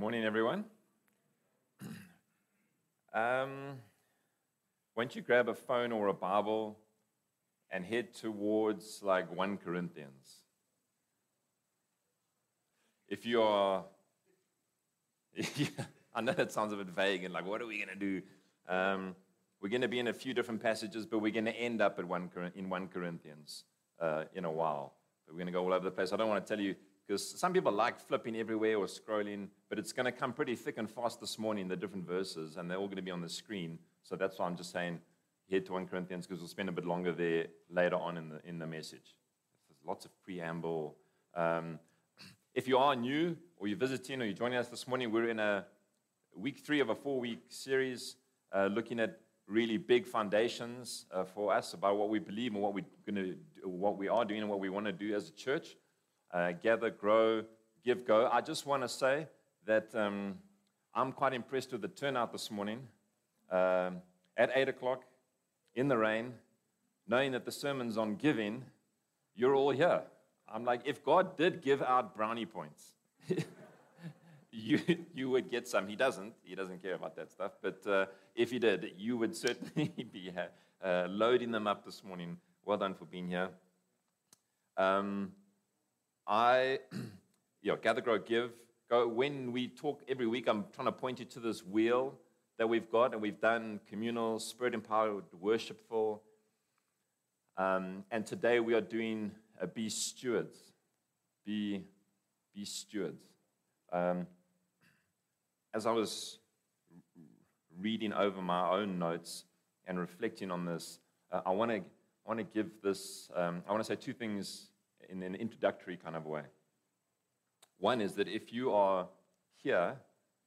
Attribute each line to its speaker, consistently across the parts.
Speaker 1: morning, everyone. Um, don't you grab a phone or a Bible and head towards like 1 Corinthians? If you are, I know that sounds a bit vague and like, what are we going to do? Um, we're going to be in a few different passages, but we're going to end up at one, in 1 Corinthians uh, in a while. But we're going to go all over the place. I don't want to tell you because some people like flipping everywhere or scrolling, but it's going to come pretty thick and fast this morning, the different verses, and they're all going to be on the screen. So that's why I'm just saying head to 1 Corinthians because we'll spend a bit longer there later on in the, in the message. There's lots of preamble. Um, if you are new or you're visiting or you're joining us this morning, we're in a week three of a four week series uh, looking at really big foundations uh, for us about what we believe and what, we're gonna do, what we are doing and what we want to do as a church uh, gather, grow, give, go. I just want to say that um, I'm quite impressed with the turnout this morning um, at 8 o'clock in the rain, knowing that the sermon's on giving, you're all here. I'm like, if God did give out brownie points, you, you would get some. He doesn't. He doesn't care about that stuff. But uh, if he did, you would certainly be uh, loading them up this morning. Well done for being here. Um, I, you know, gather, grow, give. Go. When we talk every week, I'm trying to point you to this wheel that we've got, and we've done communal, spirit empowered, worshipful. Um, and today we are doing a be stewards. Be, be stewards. Um, as I was reading over my own notes and reflecting on this, uh, I want to want to give this. Um, I want to say two things in an introductory kind of way. One is that if you are here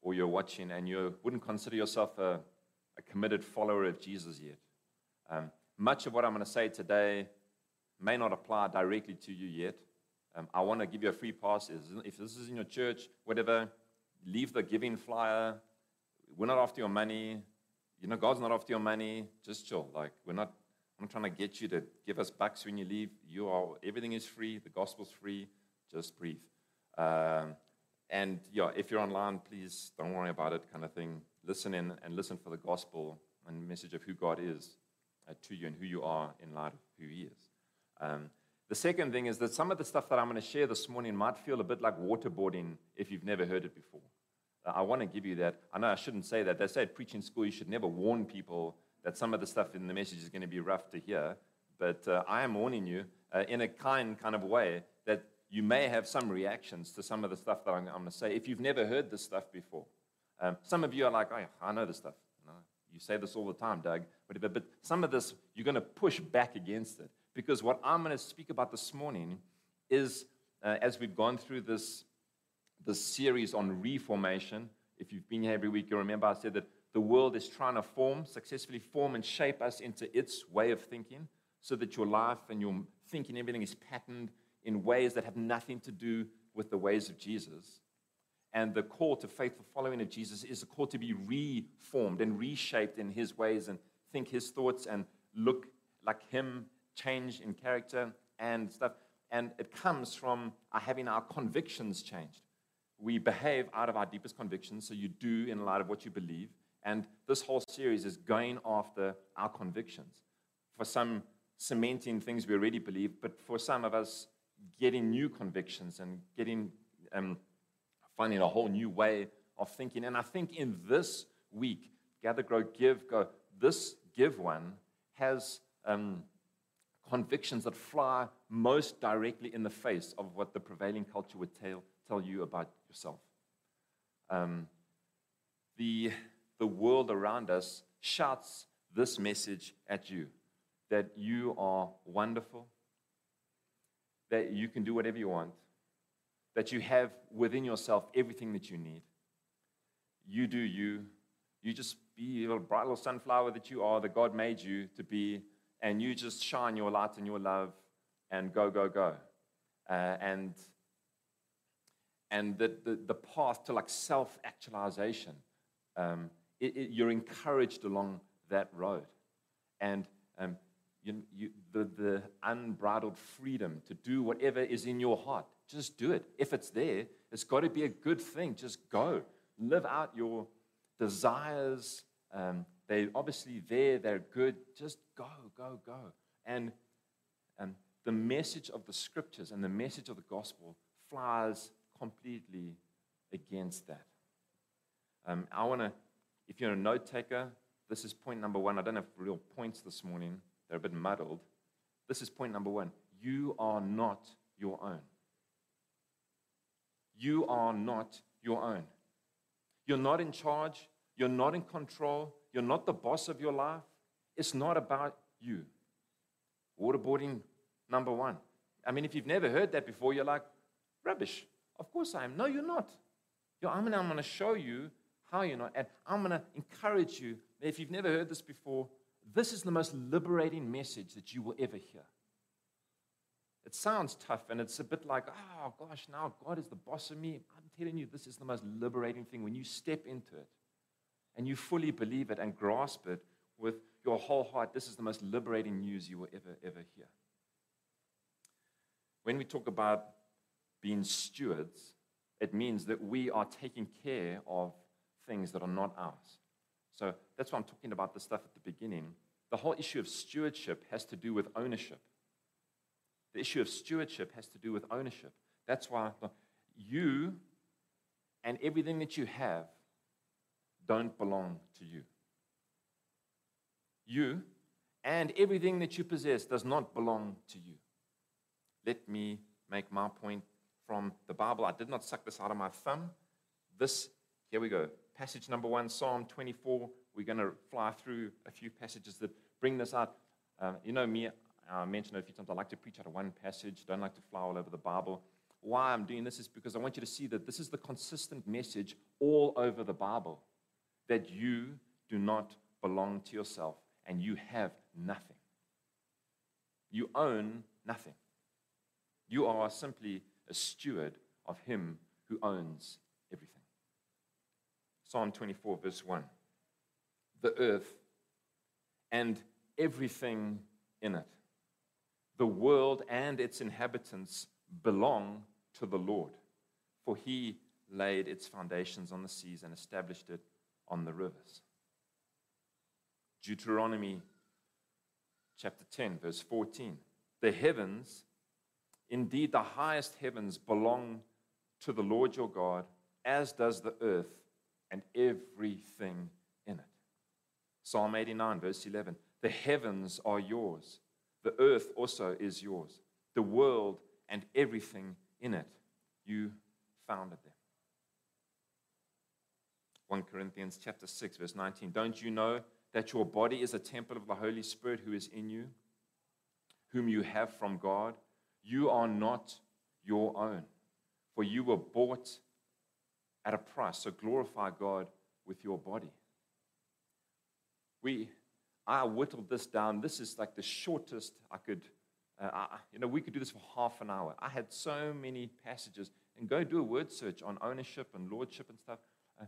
Speaker 1: or you're watching and you wouldn't consider yourself a, a committed follower of Jesus yet, um, much of what I'm going to say today may not apply directly to you yet. Um, I want to give you a free pass. If this is in your church, whatever, leave the giving flyer. We're not after your money. You know, God's not after your money. Just chill. Like, we're not I'm trying to get you to give us bucks when you leave. You are, everything is free. The gospel's free. Just breathe. Um, and yeah, if you're online, please don't worry about it, kind of thing. Listen in and listen for the gospel and message of who God is uh, to you and who you are in light of who He is. Um, the second thing is that some of the stuff that I'm going to share this morning might feel a bit like waterboarding if you've never heard it before. I want to give you that. I know I shouldn't say that. They say at preaching school you should never warn people that some of the stuff in the message is going to be rough to hear, but uh, I am warning you uh, in a kind kind of way that you may have some reactions to some of the stuff that I'm, I'm going to say if you've never heard this stuff before. Um, some of you are like, oh, I know this stuff. No, you say this all the time, Doug. But, but some of this, you're going to push back against it. Because what I'm going to speak about this morning is, uh, as we've gone through this, this series on reformation, if you've been here every week, you remember I said that the world is trying to form, successfully form and shape us into its way of thinking so that your life and your thinking, everything is patterned in ways that have nothing to do with the ways of Jesus. And the call to faithful following of Jesus is a call to be reformed and reshaped in his ways and think his thoughts and look like him, change in character and stuff. And it comes from uh, having our convictions changed. We behave out of our deepest convictions, so you do in light of what you believe. And this whole series is going after our convictions. For some, cementing things we already believe, but for some of us, getting new convictions and getting, um, finding a whole new way of thinking. And I think in this week, Gather, Grow, Give, Go, this Give one has um, convictions that fly most directly in the face of what the prevailing culture would tell, tell you about yourself. Um, the the world around us shouts this message at you that you are wonderful, that you can do whatever you want, that you have within yourself everything that you need. You do you. You just be little bright little sunflower that you are, that God made you to be, and you just shine your light and your love and go, go, go. Uh, and and the, the, the path to like self actualization um, it, it, you're encouraged along that road. And um, you, you, the, the unbridled freedom to do whatever is in your heart, just do it. If it's there, it's got to be a good thing. Just go. live out your desires. Um, they're obviously there, they're good. Just go, go, go. And um, the message of the scriptures and the message of the gospel flies completely against that. Um, I want to, if you're a note taker, this is point number one. I don't have real points this morning, they're a bit muddled. This is point number one. You are not your own. You are not your own. You're not in charge. You're not in control. You're not the boss of your life. It's not about you. Waterboarding number one. I mean, if you've never heard that before, you're like, rubbish. Of course I am. No, you're not. You're, I'm going to show you how you're not. And I'm going to encourage you. If you've never heard this before, this is the most liberating message that you will ever hear. It sounds tough and it's a bit like, oh gosh, now God is the boss of me. I'm telling you, this is the most liberating thing when you step into it and you fully believe it and grasp it with your whole heart. This is the most liberating news you will ever, ever hear. When we talk about being stewards, it means that we are taking care of things that are not ours. So that's why I'm talking about the stuff at the beginning. The whole issue of stewardship has to do with ownership. The issue of stewardship has to do with ownership. That's why you and everything that you have don't belong to you. You and everything that you possess does not belong to you. Let me make my point from the Bible. I did not suck this out of my thumb. This, here we go. Passage number one, Psalm 24. We're going to fly through a few passages that bring this out. Uh, you know me, I mentioned it a few times. I like to preach out of one passage, don't like to fly all over the Bible. Why I'm doing this is because I want you to see that this is the consistent message all over the Bible that you do not belong to yourself and you have nothing. You own nothing. You are simply a steward of Him who owns. Psalm 24, verse 1. The earth and everything in it, the world and its inhabitants belong to the Lord, for He laid its foundations on the seas and established it on the rivers. Deuteronomy chapter 10, verse 14. The heavens Indeed, the highest heavens belong to the Lord your God, as does the earth and everything in it. Psalm 89, verse 11 The heavens are yours, the earth also is yours, the world and everything in it. You founded them. 1 Corinthians chapter 6 verse 19 Don't you know that your body is a temple of the Holy Spirit who is in you whom you have from God you are not your own, for you were bought at a price. So glorify God with your body. We, I whittled this down. This is like the shortest I could, uh, I, you know, we could do this for half an hour. I had so many passages. And go do a word search on ownership and lordship and stuff. Uh,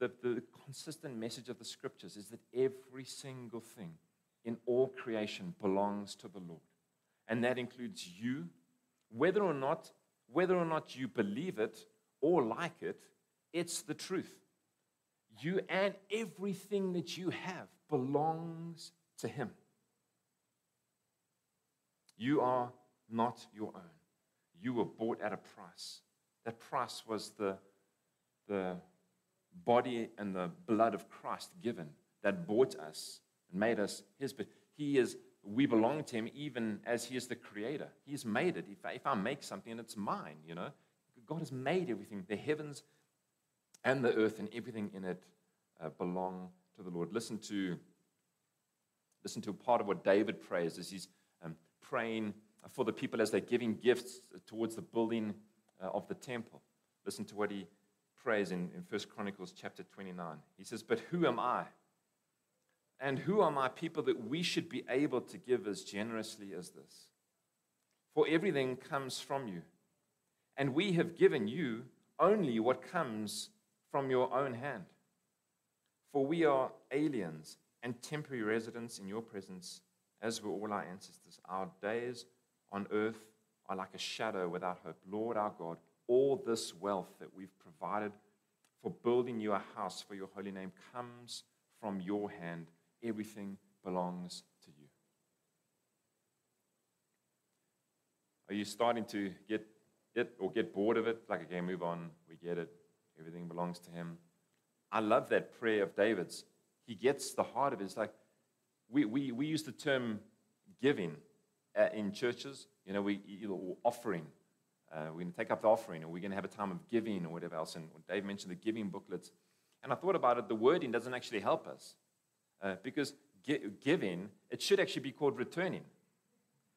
Speaker 1: the, the consistent message of the scriptures is that every single thing in all creation belongs to the Lord and that includes you. Whether or not, whether or not you believe it or like it, it's the truth. You and everything that you have belongs to Him. You are not your own. You were bought at a price. That price was the, the body and the blood of Christ given that bought us and made us His. But He is we belong to him even as he is the creator. He's made it. If I, if I make something, and it's mine, you know. God has made everything. The heavens and the earth and everything in it uh, belong to the Lord. Listen to, listen to part of what David prays as he's um, praying for the people as they're giving gifts towards the building uh, of the temple. Listen to what he prays in, in 1 Chronicles chapter 29. He says, But who am I? And who are my people that we should be able to give as generously as this? For everything comes from you, and we have given you only what comes from your own hand. For we are aliens and temporary residents in your presence, as were all our ancestors. Our days on earth are like a shadow without hope. Lord our God, all this wealth that we've provided for building you a house for your holy name comes from your hand. Everything belongs to you. Are you starting to get it or get bored of it? Like, okay, move on. We get it. Everything belongs to him. I love that prayer of David's. He gets the heart of it. It's like we, we, we use the term giving uh, in churches, you know, we offering. Uh, we're going to take up the offering, or we're going to have a time of giving, or whatever else. And Dave mentioned the giving booklets. And I thought about it, the wording doesn't actually help us. Uh, because gi- giving, it should actually be called returning.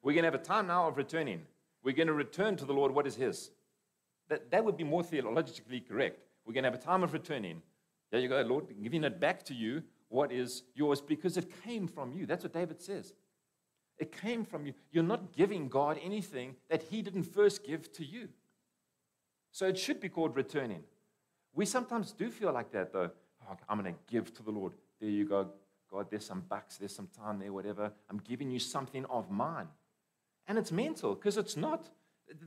Speaker 1: We're going to have a time now of returning. We're going to return to the Lord what is His. That, that would be more theologically correct. We're going to have a time of returning. There you go, Lord, giving it back to you what is yours because it came from you. That's what David says. It came from you. You're not giving God anything that He didn't first give to you. So it should be called returning. We sometimes do feel like that, though. Oh, I'm going to give to the Lord. There you go. God, there's some bucks, there's some time there, whatever. I'm giving you something of mine. And it's mental because it's not.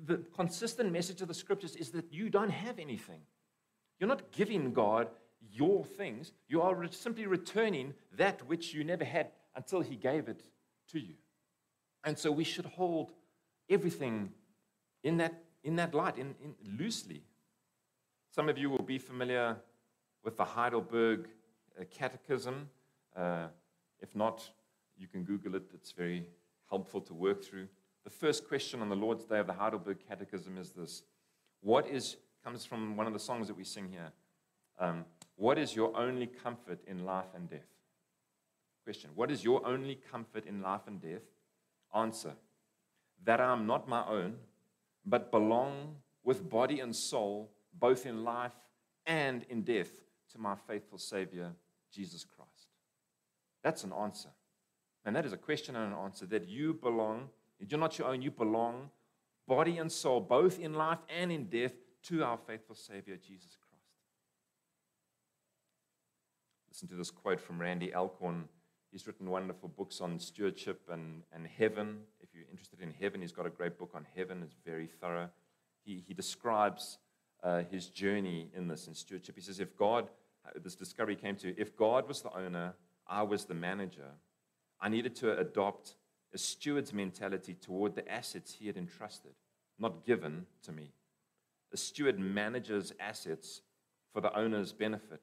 Speaker 1: The consistent message of the scriptures is that you don't have anything. You're not giving God your things, you are simply returning that which you never had until He gave it to you. And so we should hold everything in that, in that light, in, in, loosely. Some of you will be familiar with the Heidelberg uh, Catechism. Uh, if not, you can Google it, it's very helpful to work through. The first question on the Lord's Day of the Heidelberg Catechism is this What is, comes from one of the songs that we sing here. Um, what is your only comfort in life and death? Question What is your only comfort in life and death? Answer That I am not my own, but belong with body and soul, both in life and in death, to my faithful Savior, Jesus Christ. That's an answer. And that is a question and an answer that you belong, you're not your own, you belong, body and soul, both in life and in death, to our faithful Savior, Jesus Christ. Listen to this quote from Randy Alcorn. He's written wonderful books on stewardship and, and heaven. If you're interested in heaven, he's got a great book on heaven. It's very thorough. He, he describes uh, his journey in this, in stewardship. He says, if God, uh, this discovery came to, if God was the owner, I was the manager, I needed to adopt a steward's mentality toward the assets he had entrusted, not given to me. A steward manages assets for the owner's benefit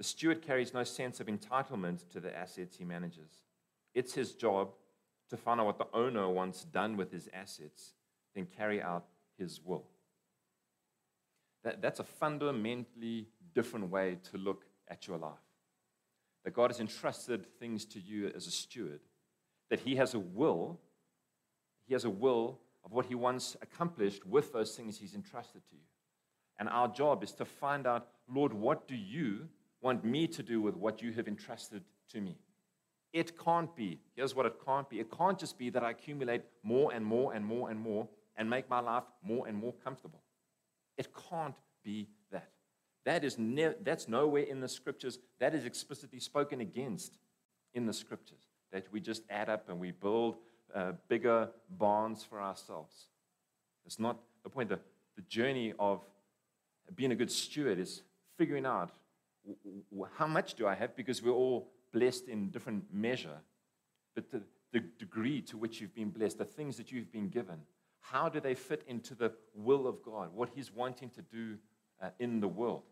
Speaker 1: the steward carries no sense of entitlement to the assets he manages. It's his job to find out what the owner wants done with his assets, then carry out his will. That, that's a fundamentally different way to look at your life. That God has entrusted things to you as a steward, that He has a will, He has a will of what He wants accomplished with those things He's entrusted to you. And our job is to find out, Lord, what do you want me to do with what you have entrusted to me. It can't be. Here's what it can't be. It can't just be that I accumulate more and more and more and more and make my life more and more comfortable. It can't be that. That is ne- that's nowhere in the scriptures. That is explicitly spoken against in the scriptures. That we just add up and we build uh, bigger barns for ourselves. It's not the point. The, the journey of being a good steward is figuring out how much do I have? Because we're all blessed in different measure. But the, the degree to which you've been blessed, the things that you've been given, how do they fit into the will of God, what He's wanting to do uh, in the world?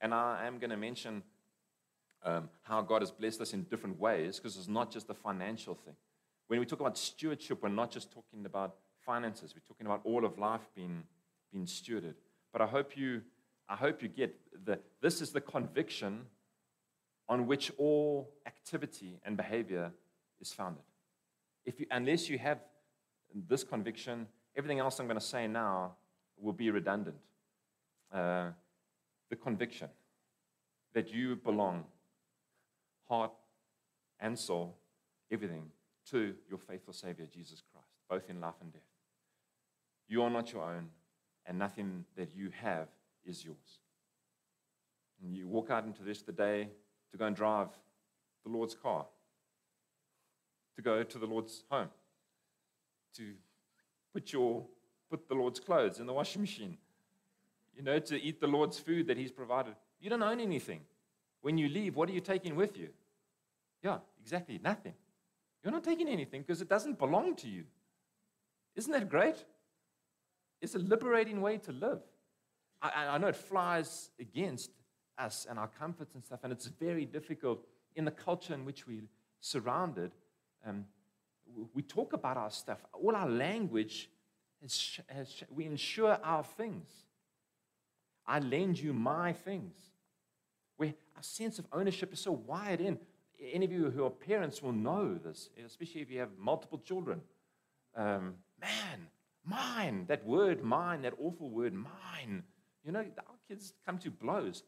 Speaker 1: And I am going to mention um, how God has blessed us in different ways because it's not just a financial thing. When we talk about stewardship, we're not just talking about finances, we're talking about all of life being, being stewarded. But I hope you I hope you get the, this is the conviction on which all activity and behavior is founded. If you, unless you have this conviction, everything else I'm going to say now will be redundant. Uh, the conviction that you belong, heart and soul, everything, to your faithful Savior, Jesus Christ, both in life and death. You are not your own, and nothing that you have is yours. And you walk out into this the day to go and drive the Lord's car, to go to the Lord's home, to put your put the Lord's clothes in the washing machine, you know, to eat the Lord's food that He's provided. You don't own anything. When you leave, what are you taking with you? Yeah, exactly, nothing. You're not taking anything because it doesn't belong to you. Isn't that great? It's a liberating way to live. I, I know it flies against us and our comforts and stuff, and it's very difficult in the culture in which we're surrounded. Um, we talk about our stuff. All our language has, has, we insure our things. I lend you my things. Where our sense of ownership is so wired in. Any of you who are parents will know this, especially if you have multiple children. Um, man, mine, that word mine, that awful word mine. You know, our kids come to blows,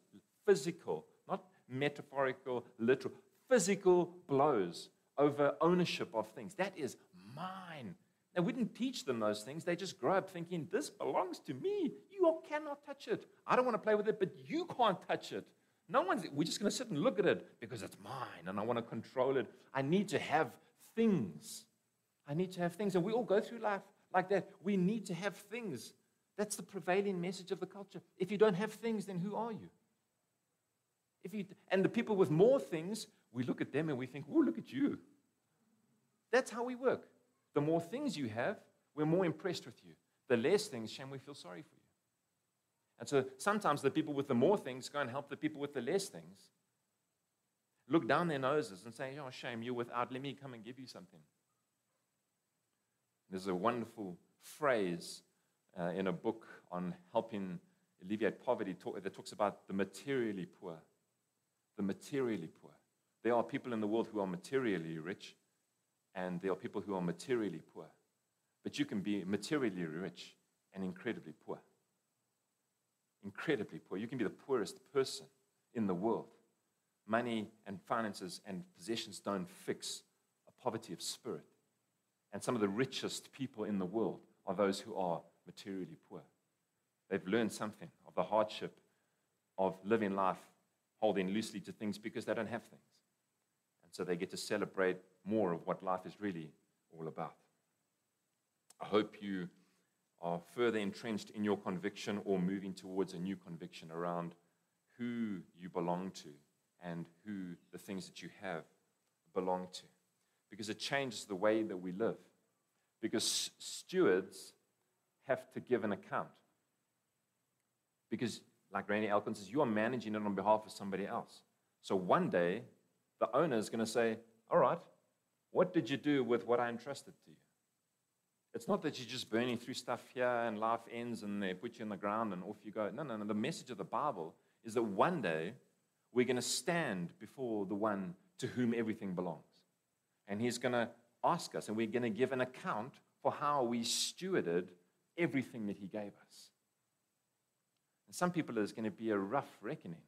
Speaker 1: physical, not metaphorical, literal, physical blows over ownership of things. That is mine. They wouldn't teach them those things. They just grow up thinking, this belongs to me. You cannot touch it. I don't want to play with it, but you can't touch it. No one's, we're just going to sit and look at it because it's mine and I want to control it. I need to have things. I need to have things. And we all go through life like that. We need to have things. That's the prevailing message of the culture. If you don't have things, then who are you? If you and the people with more things, we look at them and we think, oh, look at you. That's how we work. The more things you have, we're more impressed with you. The less things, shame, we feel sorry for you. And so sometimes the people with the more things go and help the people with the less things. Look down their noses and say, Oh, shame, you're without. Let me come and give you something. There's a wonderful phrase uh, in a book on helping alleviate poverty that talks about the materially poor. The materially poor. There are people in the world who are materially rich, and there are people who are materially poor. But you can be materially rich and incredibly poor. Incredibly poor. You can be the poorest person in the world. Money and finances and possessions don't fix a poverty of spirit. And some of the richest people in the world are those who are materially poor. They've learned something of the hardship of living life holding loosely to things because they don't have things. And so they get to celebrate more of what life is really all about. I hope you are further entrenched in your conviction or moving towards a new conviction around who you belong to and who the things that you have belong to. Because it changes the way that we live. Because stewards have to give an account. Because, like Randy Alcorn says, you are managing it on behalf of somebody else. So one day, the owner is going to say, All right, what did you do with what I entrusted to you? It's not that you're just burning through stuff here and life ends and they put you in the ground and off you go. No, no, no. The message of the Bible is that one day we're going to stand before the one to whom everything belongs. And he's going to ask us, and we're going to give an account for how we stewarded everything that he gave us. And some people, there's going to be a rough reckoning.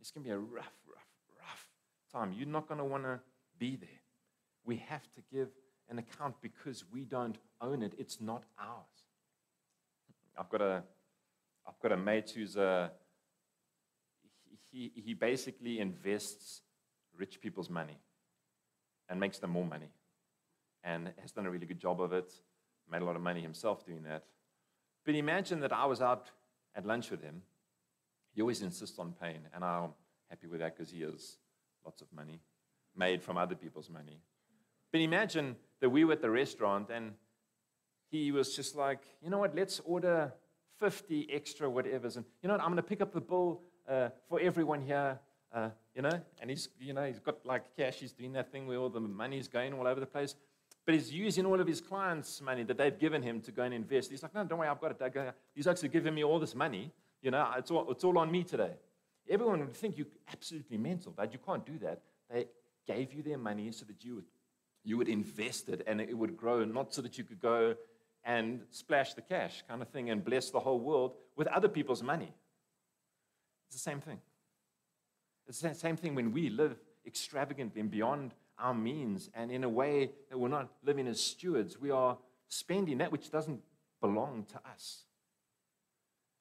Speaker 1: It's going to be a rough, rough, rough time. You're not going to want to be there. We have to give an account because we don't own it. It's not ours. I've got a, I've got a mate who's a, he, he basically invests rich people's money and makes them more money and has done a really good job of it, made a lot of money himself doing that. But imagine that I was out at lunch with him. He always insists on paying, and I'm happy with that because he has lots of money made from other people's money. But imagine that we were at the restaurant and he was just like, you know what, let's order 50 extra whatevers. And you know what, I'm going to pick up the bill uh, for everyone here, uh, you know. And he's, you know, he's got like cash. He's doing that thing where all the money's going all over the place. But he's using all of his clients' money that they've given him to go and invest. He's like, no, don't worry, I've got it. These actually giving me all this money. You know, it's all, it's all on me today. Everyone would think you're absolutely mental, but you can't do that. They gave you their money so that you would, you would invest it and it would grow, not so that you could go and splash the cash kind of thing and bless the whole world with other people's money. It's the same thing. It's the same thing when we live extravagantly and beyond our means, and in a way that we're not living as stewards. We are spending that which doesn't belong to us.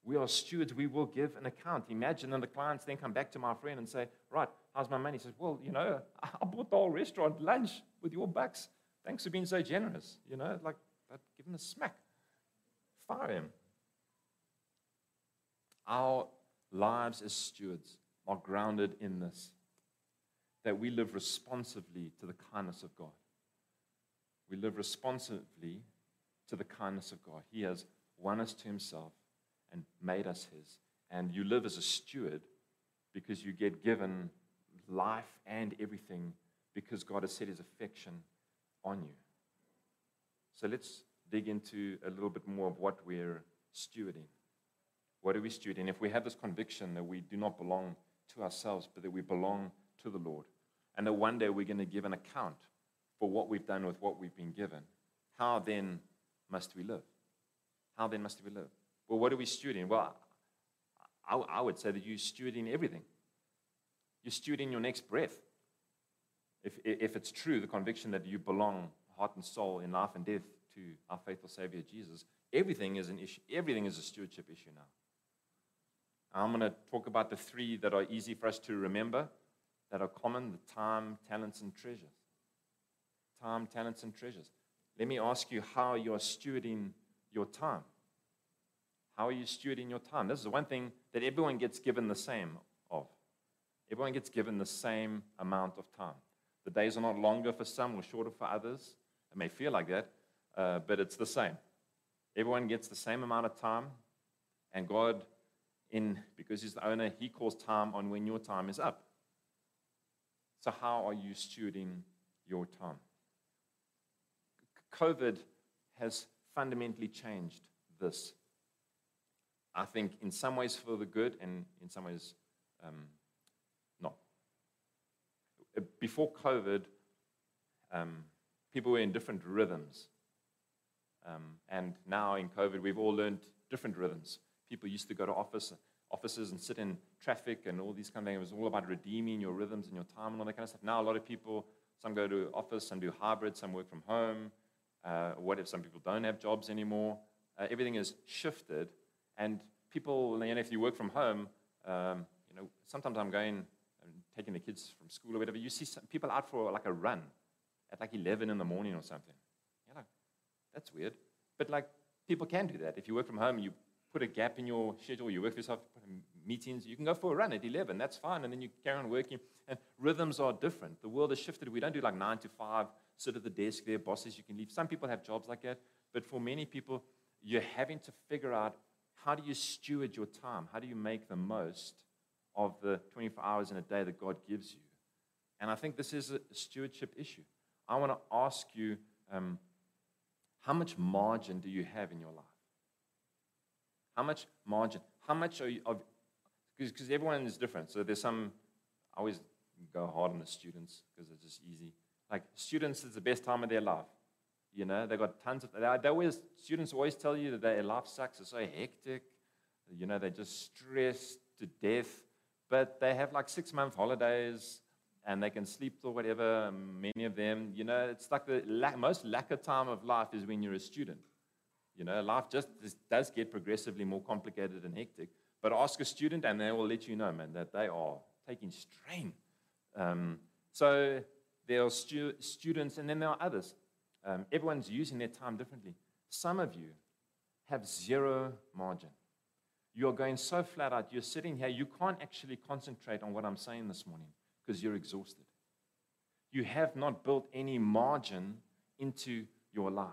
Speaker 1: We are stewards. We will give an account. Imagine that the clients then come back to my friend and say, Right, how's my money? He says, Well, you know, I bought the whole restaurant lunch with your bucks. Thanks for being so generous. You know, like, give him a smack. Fire him. Our lives as stewards are grounded in this that we live responsively to the kindness of God. We live responsively to the kindness of God. He has won us to Himself and made us His. And you live as a steward because you get given life and everything because God has set His affection on you. So let's dig into a little bit more of what we're stewarding. What are we stewarding? If we have this conviction that we do not belong to ourselves, but that we belong to the Lord, and that one day we're going to give an account for what we've done with what we've been given, how then must we live? How then must we live? Well, what are we stewarding? Well, I, I would say that you're stewarding everything. You're stewarding your next breath. If, if it's true, the conviction that you belong, heart and soul, in life and death to our faithful Savior Jesus, everything is an issue. Everything is a stewardship issue now. I'm going to talk about the three that are easy for us to remember, that are common the time, talents, and treasures. Time, talents, and treasures. Let me ask you how you're stewarding your time. How are you stewarding your time? This is the one thing that everyone gets given the same of. Everyone gets given the same amount of time. The days are not longer for some or shorter for others. It may feel like that, uh, but it's the same. Everyone gets the same amount of time, and God, in because He's the owner, He calls time on when your time is up. So, how are you stewarding your time? COVID has fundamentally changed this. I think in some ways for the good, and in some ways um, not. Before COVID, um, people were in different rhythms. Um, and now in COVID, we've all learned different rhythms. People used to go to office, offices and sit in traffic and all these kind of things. It was all about redeeming your rhythms and your time and all that kind of stuff. Now a lot of people, some go to office, some do hybrid, some work from home. Uh, what if some people don't have jobs anymore? Uh, everything is shifted. And people, you know, if you work from home, um, you know, sometimes I'm going and taking the kids from school or whatever. You see people out for like a run at like 11 in the morning or something. You're like, that's weird. But like, people can do that. If you work from home, you put a gap in your schedule, you work for yourself, meetings, you can go for a run at 11. That's fine. And then you carry on working. And rhythms are different. The world has shifted. We don't do like 9 to 5, sit at the desk there, bosses, you can leave. Some people have jobs like that. But for many people, you're having to figure out how do you steward your time? How do you make the most of the 24 hours in a day that God gives you? And I think this is a stewardship issue. I want to ask you um, how much margin do you have in your life? How much margin? How much are you, because everyone is different. So there's some, I always go hard on the students because it's just easy. Like, students is the best time of their life. You know, they got tons of, they always, students always tell you that their life sucks, it's so hectic. You know, they're just stressed to death. But they have like six month holidays and they can sleep or whatever. Many of them, you know, it's like the la- most lacquer time of life is when you're a student. You know, life just does get progressively more complicated and hectic. But ask a student, and they will let you know, man, that they are taking strain. Um, so there are stu- students, and then there are others. Um, everyone's using their time differently. Some of you have zero margin. You're going so flat out, you're sitting here, you can't actually concentrate on what I'm saying this morning because you're exhausted. You have not built any margin into your life.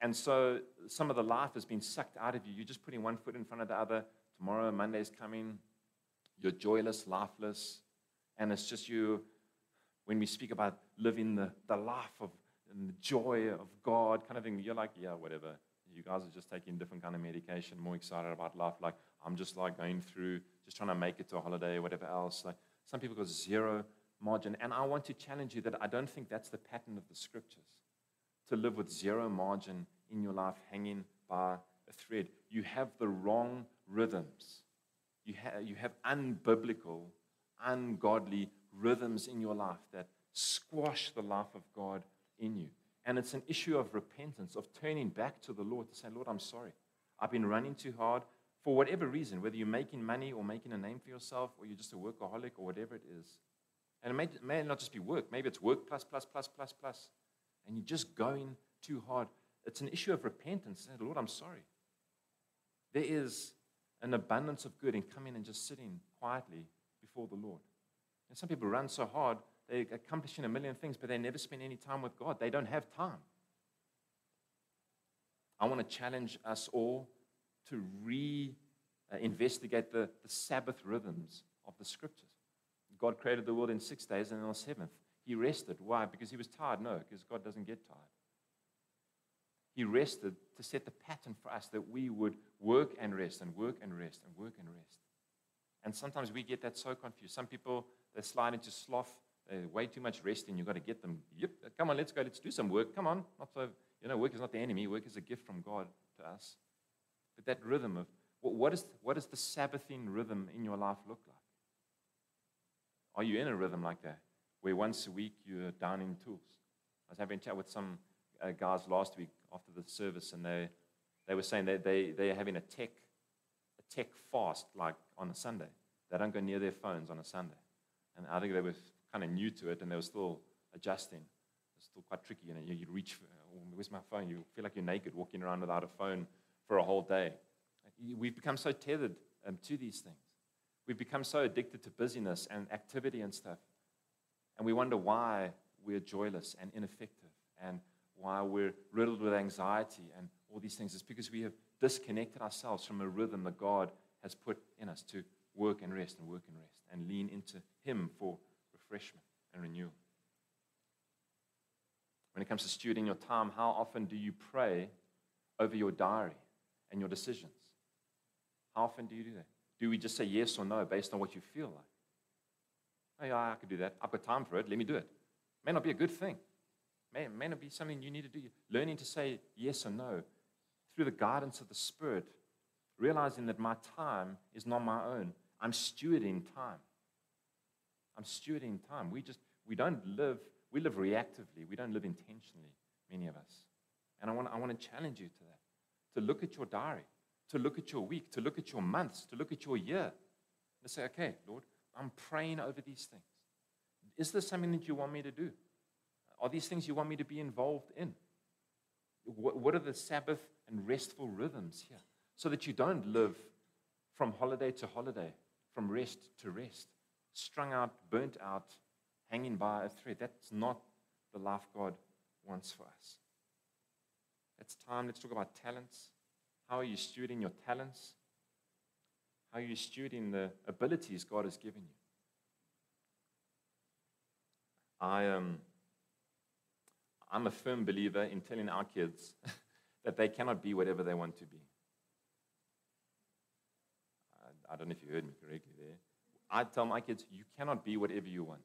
Speaker 1: And so some of the life has been sucked out of you. You're just putting one foot in front of the other. Tomorrow, Monday's coming. You're joyless, lifeless. And it's just you, when we speak about living the, the life of and the joy of God kind of thing, you're like, yeah, whatever. You guys are just taking different kind of medication, more excited about life. Like, I'm just like going through, just trying to make it to a holiday or whatever else. Like, some people got zero margin. And I want to challenge you that I don't think that's the pattern of the scriptures to live with zero margin in your life hanging by a thread. You have the wrong rhythms. You, ha- you have unbiblical, ungodly rhythms in your life that squash the life of God in you. And it's an issue of repentance, of turning back to the Lord to say, Lord, I'm sorry. I've been running too hard for whatever reason, whether you're making money or making a name for yourself or you're just a workaholic or whatever it is. And it may, may not just be work, maybe it's work plus, plus, plus, plus, plus. And you're just going too hard. It's an issue of repentance. Say, Lord, I'm sorry. There is an abundance of good in coming and just sitting quietly before the Lord. And some people run so hard, they're accomplishing a million things, but they never spend any time with God. They don't have time. I want to challenge us all to re uh, investigate the, the Sabbath rhythms of the scriptures. God created the world in six days, and on the seventh, he rested. Why? Because he was tired? No, because God doesn't get tired. He rested to set the pattern for us that we would work and rest and work and rest and work and rest. And sometimes we get that so confused. Some people, they slide into sloth. They're way too much rest and You've got to get them. Yep, come on, let's go. Let's do some work. Come on. Not so, you know, work is not the enemy. Work is a gift from God to us. But that rhythm of what, is, what the Sabbathing rhythm in your life look like? Are you in a rhythm like that, where once a week you're down in tools? I was having a chat with some uh, guys last week after the service, and they, they were saying that they, they're having a tech, a tech fast like on a Sunday. They don't go near their phones on a Sunday. And I think they were kind of new to it, and they were still adjusting. It's still quite tricky. You know, you, reach, for, oh, where's my phone? You feel like you're naked walking around without a phone for a whole day. We've become so tethered um, to these things. We've become so addicted to busyness and activity and stuff. And we wonder why we're joyless and ineffective and why we're riddled with anxiety and all these things. It's because we have disconnected ourselves from a rhythm that God has put in us to work and rest and work and rest and lean into Him for refreshment and renewal. When it comes to stewarding your time, how often do you pray over your diary and your decisions? How often do you do that? Do we just say yes or no based on what you feel like? Yeah, I could do that. I've got time for it. Let me do it. May not be a good thing. May, may not be something you need to do. Learning to say yes or no through the guidance of the Spirit, realizing that my time is not my own. I'm stewarding time. I'm stewarding time. We just, we don't live, we live reactively. We don't live intentionally, many of us. And I want, I want to challenge you to that, to look at your diary to look at your week, to look at your months, to look at your year, and say, okay, Lord, I'm praying over these things. Is this something that you want me to do? Are these things you want me to be involved in? What are the Sabbath and restful rhythms here? So that you don't live from holiday to holiday, from rest to rest, strung out, burnt out, hanging by a thread. That's not the life God wants for us. It's time. Let's talk about talents. How are you stewarding your talents? How are you stewarding the abilities God has given you? I am. Um, I'm a firm believer in telling our kids that they cannot be whatever they want to be. I, I don't know if you heard me correctly. I tell my kids, you cannot be whatever you want.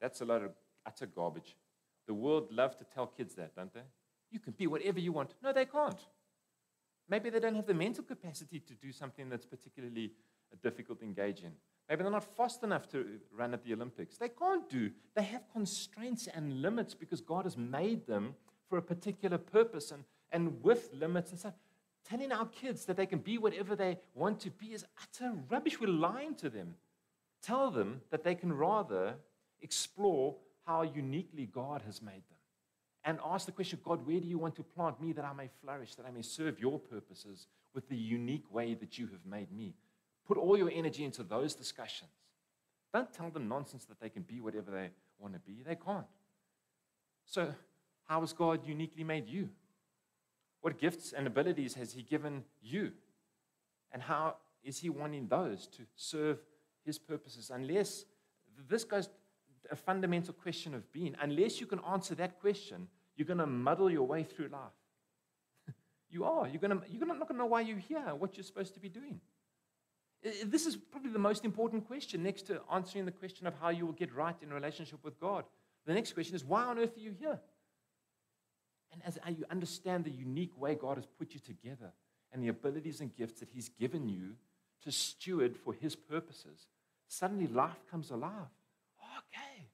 Speaker 1: That's a lot of utter garbage. The world loves to tell kids that, don't they? You can be whatever you want. No, they can't. Maybe they don't have the mental capacity to do something that's particularly difficult to engage in. Maybe they're not fast enough to run at the Olympics. They can't do. They have constraints and limits because God has made them for a particular purpose and, and with limits and stuff. Telling our kids that they can be whatever they want to be is utter rubbish. We're lying to them. Tell them that they can rather explore how uniquely God has made them and ask the question God, where do you want to plant me that I may flourish, that I may serve your purposes with the unique way that you have made me? Put all your energy into those discussions. Don't tell them nonsense that they can be whatever they want to be. They can't. So, how has God uniquely made you? What gifts and abilities has He given you? And how is He wanting those to serve His purposes? Unless this goes a fundamental question of being. Unless you can answer that question, you're going to muddle your way through life. you are. You're, going to, you're not going to know why you're here, what you're supposed to be doing. This is probably the most important question next to answering the question of how you will get right in relationship with God. The next question is, why on earth are you here? And as you understand the unique way God has put you together and the abilities and gifts that He's given you to steward for His purposes, suddenly life comes alive. Okay.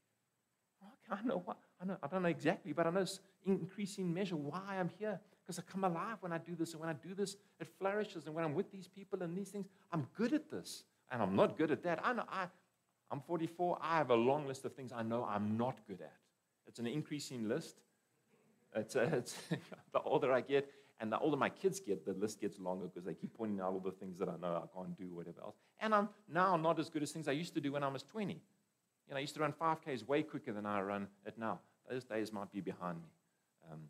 Speaker 1: I know what, I, know, I don't know exactly, but I know increasing measure why I'm here. Because I come alive when I do this. And when I do this, it flourishes. And when I'm with these people and these things, I'm good at this. And I'm not good at that. I know I, I'm 44. I have a long list of things I know I'm not good at. It's an increasing list. It's, a, it's the older I get. And the older my kids get, the list gets longer because they keep pointing out all the things that I know I can't do, whatever else. And I'm now not as good as things I used to do when I was 20. You know, I used to run 5Ks way quicker than I run it now. Those days might be behind me. Um,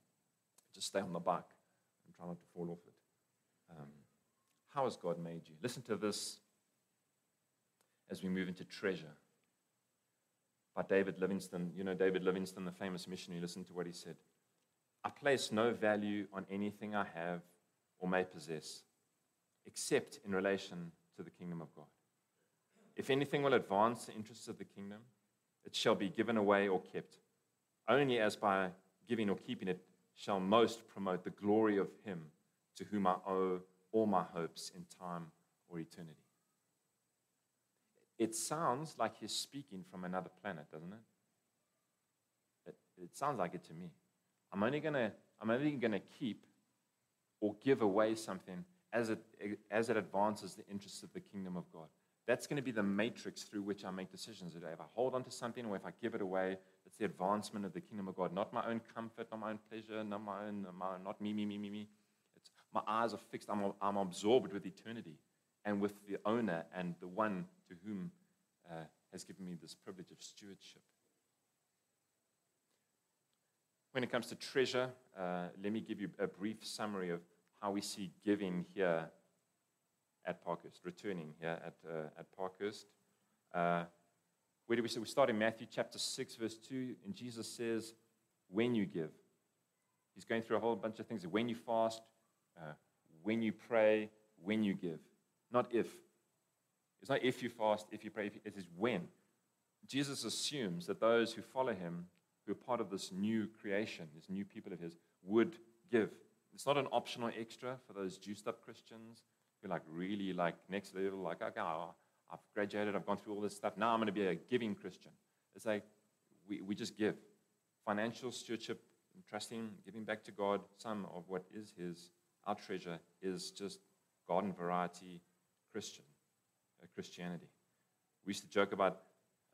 Speaker 1: just stay on the bike and try not to fall off it. Um, how has God made you? Listen to this as we move into treasure. By David Livingstone. You know David Livingstone, the famous missionary. Listen to what he said. I place no value on anything I have or may possess, except in relation to the kingdom of God. If anything will advance the interests of the kingdom, it shall be given away or kept. Only as by giving or keeping it shall most promote the glory of him to whom I owe all my hopes in time or eternity. It sounds like he's speaking from another planet, doesn't it? It, it sounds like it to me. I'm only gonna I'm only gonna keep or give away something as it as it advances the interests of the kingdom of God. That's going to be the matrix through which I make decisions. today. If I hold on to something or if I give it away, it's the advancement of the kingdom of God, not my own comfort, not my own pleasure, not my own, my, not me, me, me, me, me. It's, my eyes are fixed. I'm, I'm absorbed with eternity and with the owner and the one to whom uh, has given me this privilege of stewardship. When it comes to treasure, uh, let me give you a brief summary of how we see giving here at Parkhurst, returning here at, uh, at Parkhurst. Uh, where do we start? We start in Matthew chapter 6, verse 2, and Jesus says, When you give. He's going through a whole bunch of things. When you fast, uh, when you pray, when you give. Not if. It's not if you fast, if you pray, if you, it is when. Jesus assumes that those who follow him who are part of this new creation, this new people of His, would give. It's not an optional extra for those juiced up Christians who like really like next level, like, okay, I've graduated, I've gone through all this stuff. Now I'm going to be a giving Christian. It's like we, we just give. Financial stewardship, trusting, giving back to God some of what is His, our treasure, is just garden variety Christian, uh, Christianity. We used to joke about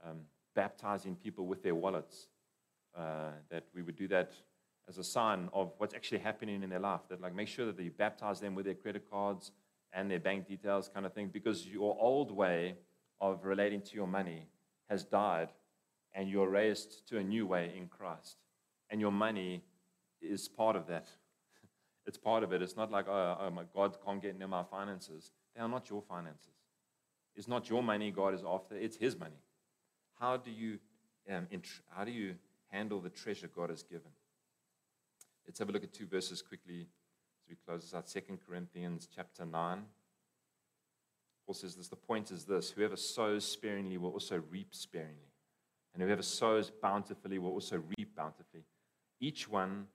Speaker 1: um, baptizing people with their wallets uh, that we would do that as a sign of what's actually happening in their life. That, like, make sure that you baptize them with their credit cards and their bank details, kind of thing, because your old way of relating to your money has died and you're raised to a new way in Christ. And your money is part of that. it's part of it. It's not like, oh, oh, my God can't get near my finances. They are not your finances. It's not your money God is after, it's His money. How do you, um, int- how do you handle the treasure God has given. Let's have a look at two verses quickly as we close this out. 2 Corinthians chapter 9. Paul says this the point is this whoever sows sparingly will also reap sparingly, and whoever sows bountifully will also reap bountifully. Each one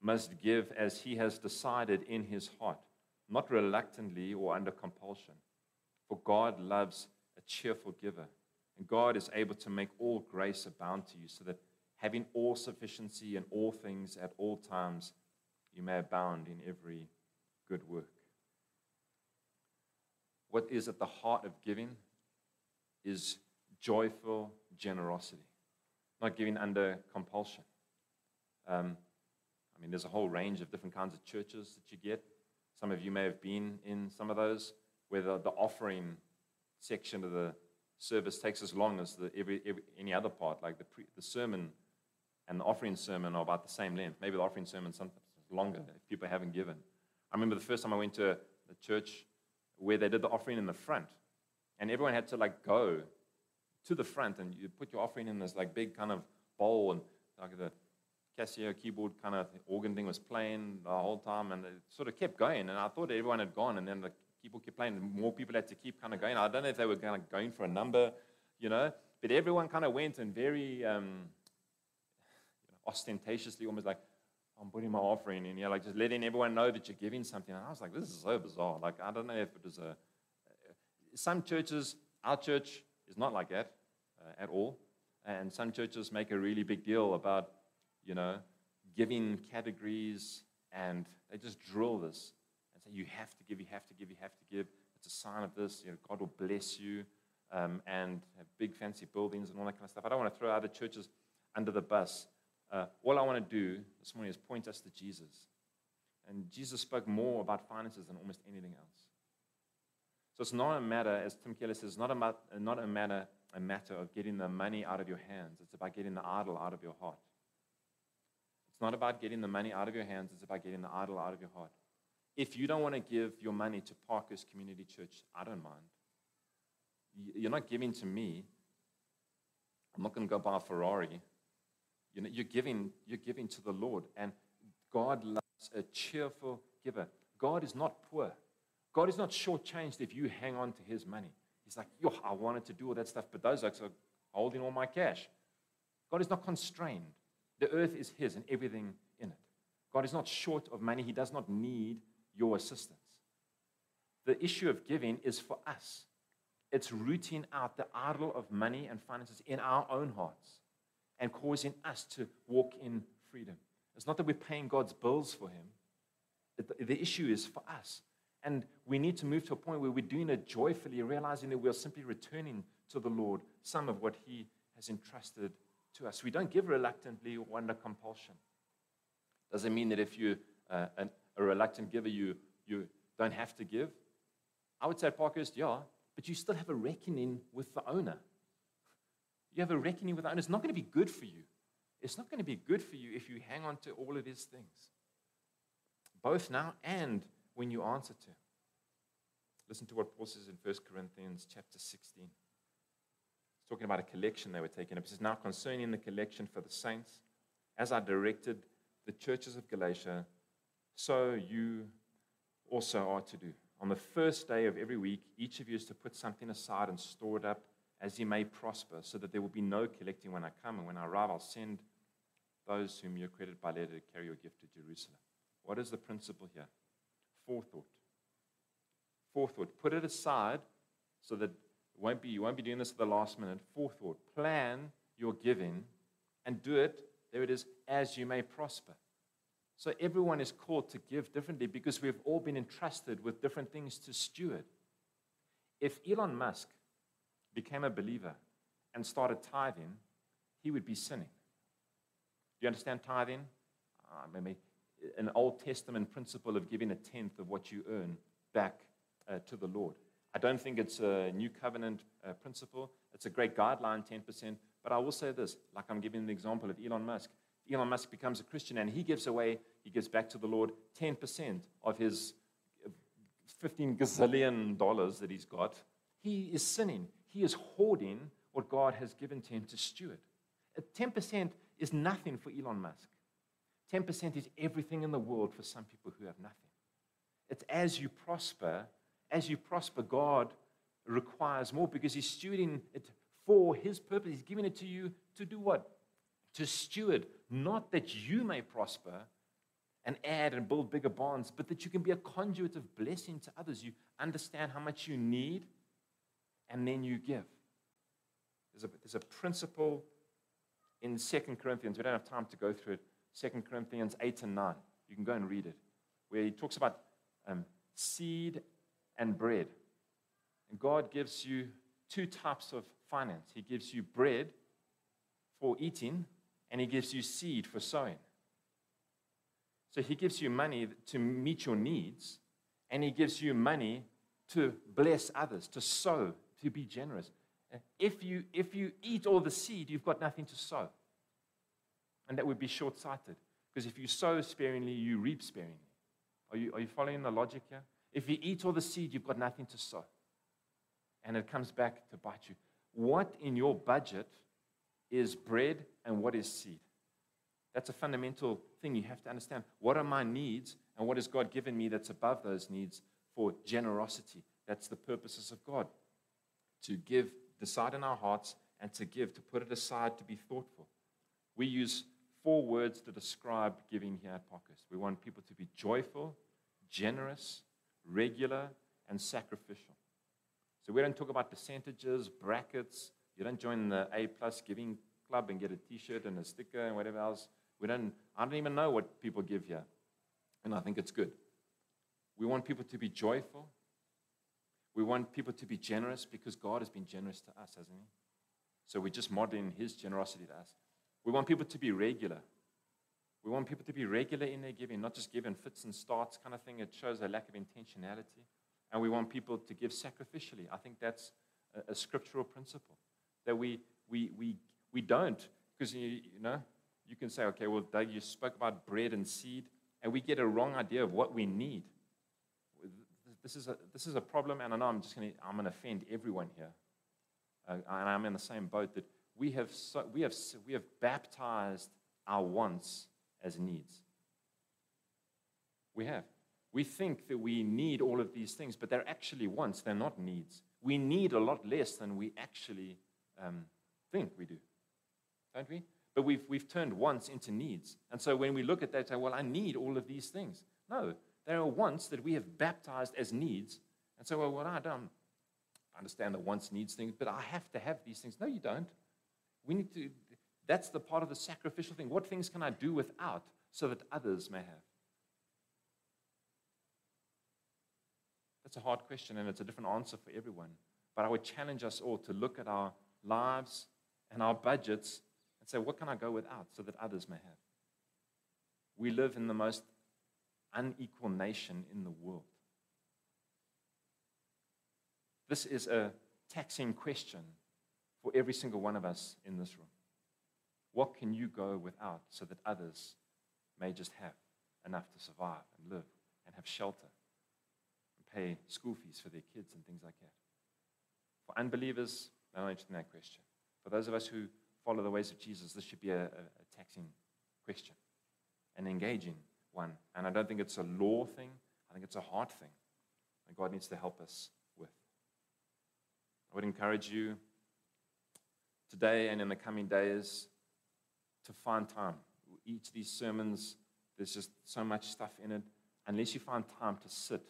Speaker 1: must give as he has decided in his heart, not reluctantly or under compulsion. For God loves a cheerful giver, and God is able to make all grace abound to you, so that having all sufficiency in all things at all times, you may abound in every good work. What is at the heart of giving is joyful generosity, not giving under compulsion. Um, I mean, there's a whole range of different kinds of churches that you get. Some of you may have been in some of those where the, the offering section of the service takes as long as the, every, every, any other part, like the, pre, the sermon and the offering sermon are about the same length. Maybe the offering sermon sometimes longer if people haven't given. I remember the first time I went to a church where they did the offering in the front, and everyone had to like go to the front, and you put your offering in this like big kind of bowl, and like the Casio keyboard kind of organ thing was playing the whole time, and it sort of kept going. And I thought everyone had gone, and then the keyboard kept playing, and more people had to keep kind of going. I don't know if they were kind of going for a number, you know, but everyone kind of went and very. Um, ostentatiously, almost like, I'm putting my offering in, yeah, like just letting everyone know that you're giving something. And I was like, this is so bizarre. Like, I don't know if it was a. Some churches, our church is not like that uh, at all. And some churches make a really big deal about, you know, giving categories and they just drill this and say, you have to give, you have to give, you have to give. It's a sign of this. You know, God will bless you um, and have big fancy buildings and all that kind of stuff. I don't want to throw other churches under the bus. Uh, all I want to do this morning is point us to Jesus. And Jesus spoke more about finances than almost anything else. So it's not a matter, as Tim Keller says, not a, not a matter, a matter of getting the money out of your hands. It's about getting the idol out of your heart. It's not about getting the money out of your hands, it's about getting the idol out of your heart. If you don't want to give your money to Parkhurst Community Church, I don't mind. You're not giving to me. I'm not going to go buy a Ferrari. You know, you're giving, you're giving to the Lord. And God loves a cheerful giver. God is not poor. God is not shortchanged if you hang on to his money. He's like, yo, I wanted to do all that stuff, but those are holding all my cash. God is not constrained. The earth is his and everything in it. God is not short of money. He does not need your assistance. The issue of giving is for us. It's rooting out the idol of money and finances in our own hearts and causing us to walk in freedom. It's not that we're paying God's bills for Him, the issue is for us. And we need to move to a point where we're doing it joyfully, realizing that we're simply returning to the Lord some of what He has entrusted to us. We don't give reluctantly or under compulsion. Doesn't mean that if you're uh, an, a reluctant giver, you, you don't have to give. I would say Parkhurst, yeah, but you still have a reckoning with the owner. You have a reckoning with the owner. It's not going to be good for you. It's not going to be good for you if you hang on to all of these things, both now and when you answer to. Listen to what Paul says in 1 Corinthians chapter 16. He's talking about a collection they were taking up. He says, Now concerning the collection for the saints, as I directed the churches of Galatia, so you also are to do. On the first day of every week, each of you is to put something aside and store it up as you may prosper, so that there will be no collecting when I come. And when I arrive, I'll send those whom you accredit by letter to carry your gift to Jerusalem. What is the principle here? Forethought. Forethought. Put it aside so that won't be, you won't be doing this at the last minute. Forethought. Plan your giving and do it, there it is, as you may prosper. So everyone is called to give differently because we've all been entrusted with different things to steward. If Elon Musk became a believer and started tithing, he would be sinning. Do you understand tithing? Uh, maybe an Old Testament principle of giving a tenth of what you earn back uh, to the Lord. I don't think it's a new covenant uh, principle. It's a great guideline, 10%. But I will say this, like I'm giving the example of Elon Musk. Elon Musk becomes a Christian and he gives away, he gives back to the Lord 10% of his 15 gazillion dollars that he's got. He is sinning. He is hoarding what God has given to him to steward. 10% is nothing for Elon Musk. 10% is everything in the world for some people who have nothing. It's as you prosper, as you prosper, God requires more because He's stewarding it for His purpose. He's giving it to you to do what? To steward, not that you may prosper and add and build bigger bonds, but that you can be a conduit of blessing to others. You understand how much you need, and then you give. There's a, there's a principle in Second Corinthians. We don't have time to go through it. 2 Corinthians 8 and 9. You can go and read it, where he talks about um, seed and bread. And God gives you two types of finance He gives you bread for eating, and He gives you seed for sowing. So He gives you money to meet your needs, and He gives you money to bless others, to sow, to be generous. Uh, if you, if you eat all the seed, you've got nothing to sow. And that would be short sighted. Because if you sow sparingly, you reap sparingly. Are you, are you following the logic here? If you eat all the seed, you've got nothing to sow. And it comes back to bite you. What in your budget is bread and what is seed? That's a fundamental thing you have to understand. What are my needs and what has God given me that's above those needs for generosity? That's the purposes of God. To give, decide in our hearts, and to give, to put it aside, to be thoughtful. We use four words to describe giving here at Parkhurst. We want people to be joyful, generous, regular, and sacrificial. So we don't talk about percentages, brackets. You don't join the A plus giving club and get a T-shirt and a sticker and whatever else. We don't. I don't even know what people give here, and I think it's good. We want people to be joyful. We want people to be generous because God has been generous to us, hasn't He? So we're just modeling His generosity to us. We want people to be regular. We want people to be regular in their giving, not just give in fits and starts kind of thing. It shows a lack of intentionality. And we want people to give sacrificially. I think that's a, a scriptural principle that we, we, we, we don't, because you, you know, you can say, okay, well, Doug, you spoke about bread and seed, and we get a wrong idea of what we need. This is a, this is a problem, and I know I'm just going to I'm going to offend everyone here, uh, and I'm in the same boat that we have so, we have we have baptized our wants as needs. We have. We think that we need all of these things, but they're actually wants, they're not needs. We need a lot less than we actually um, think we do, don't we? But we've, we've turned wants into needs. And so when we look at that, say, well, I need all of these things. No, there are wants that we have baptized as needs. And so, well, what I don't understand the wants needs things, but I have to have these things. No, you don't. We need to, that's the part of the sacrificial thing. What things can I do without so that others may have? That's a hard question, and it's a different answer for everyone. But I would challenge us all to look at our lives and our budgets and say, what can I go without so that others may have? We live in the most unequal nation in the world. This is a taxing question for every single one of us in this room. What can you go without so that others may just have enough to survive and live and have shelter and pay school fees for their kids and things like that? For unbelievers, no answer to that question. For those of us who follow the ways of Jesus, this should be a, a, a taxing question, an engaging one. And I don't think it's a law thing, I think it's a heart thing. And God needs to help us with. I would encourage you today and in the coming days to find time. Each of these sermons, there's just so much stuff in it. Unless you find time to sit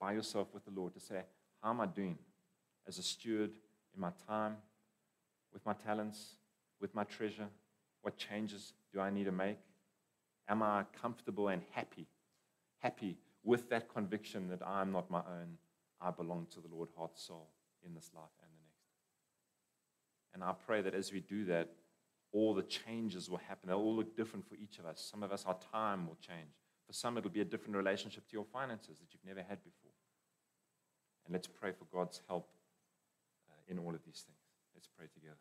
Speaker 1: by yourself with the Lord to say, How am I doing as a steward in my time, with my talents, with my treasure? What changes do I need to make? Am I comfortable and happy? Happy with that conviction that I am not my own. I belong to the Lord, heart, soul, in this life and the next. And I pray that as we do that, all the changes will happen. They'll all look different for each of us. Some of us, our time will change. For some, it'll be a different relationship to your finances that you've never had before. And let's pray for God's help uh, in all of these things. Let's pray together.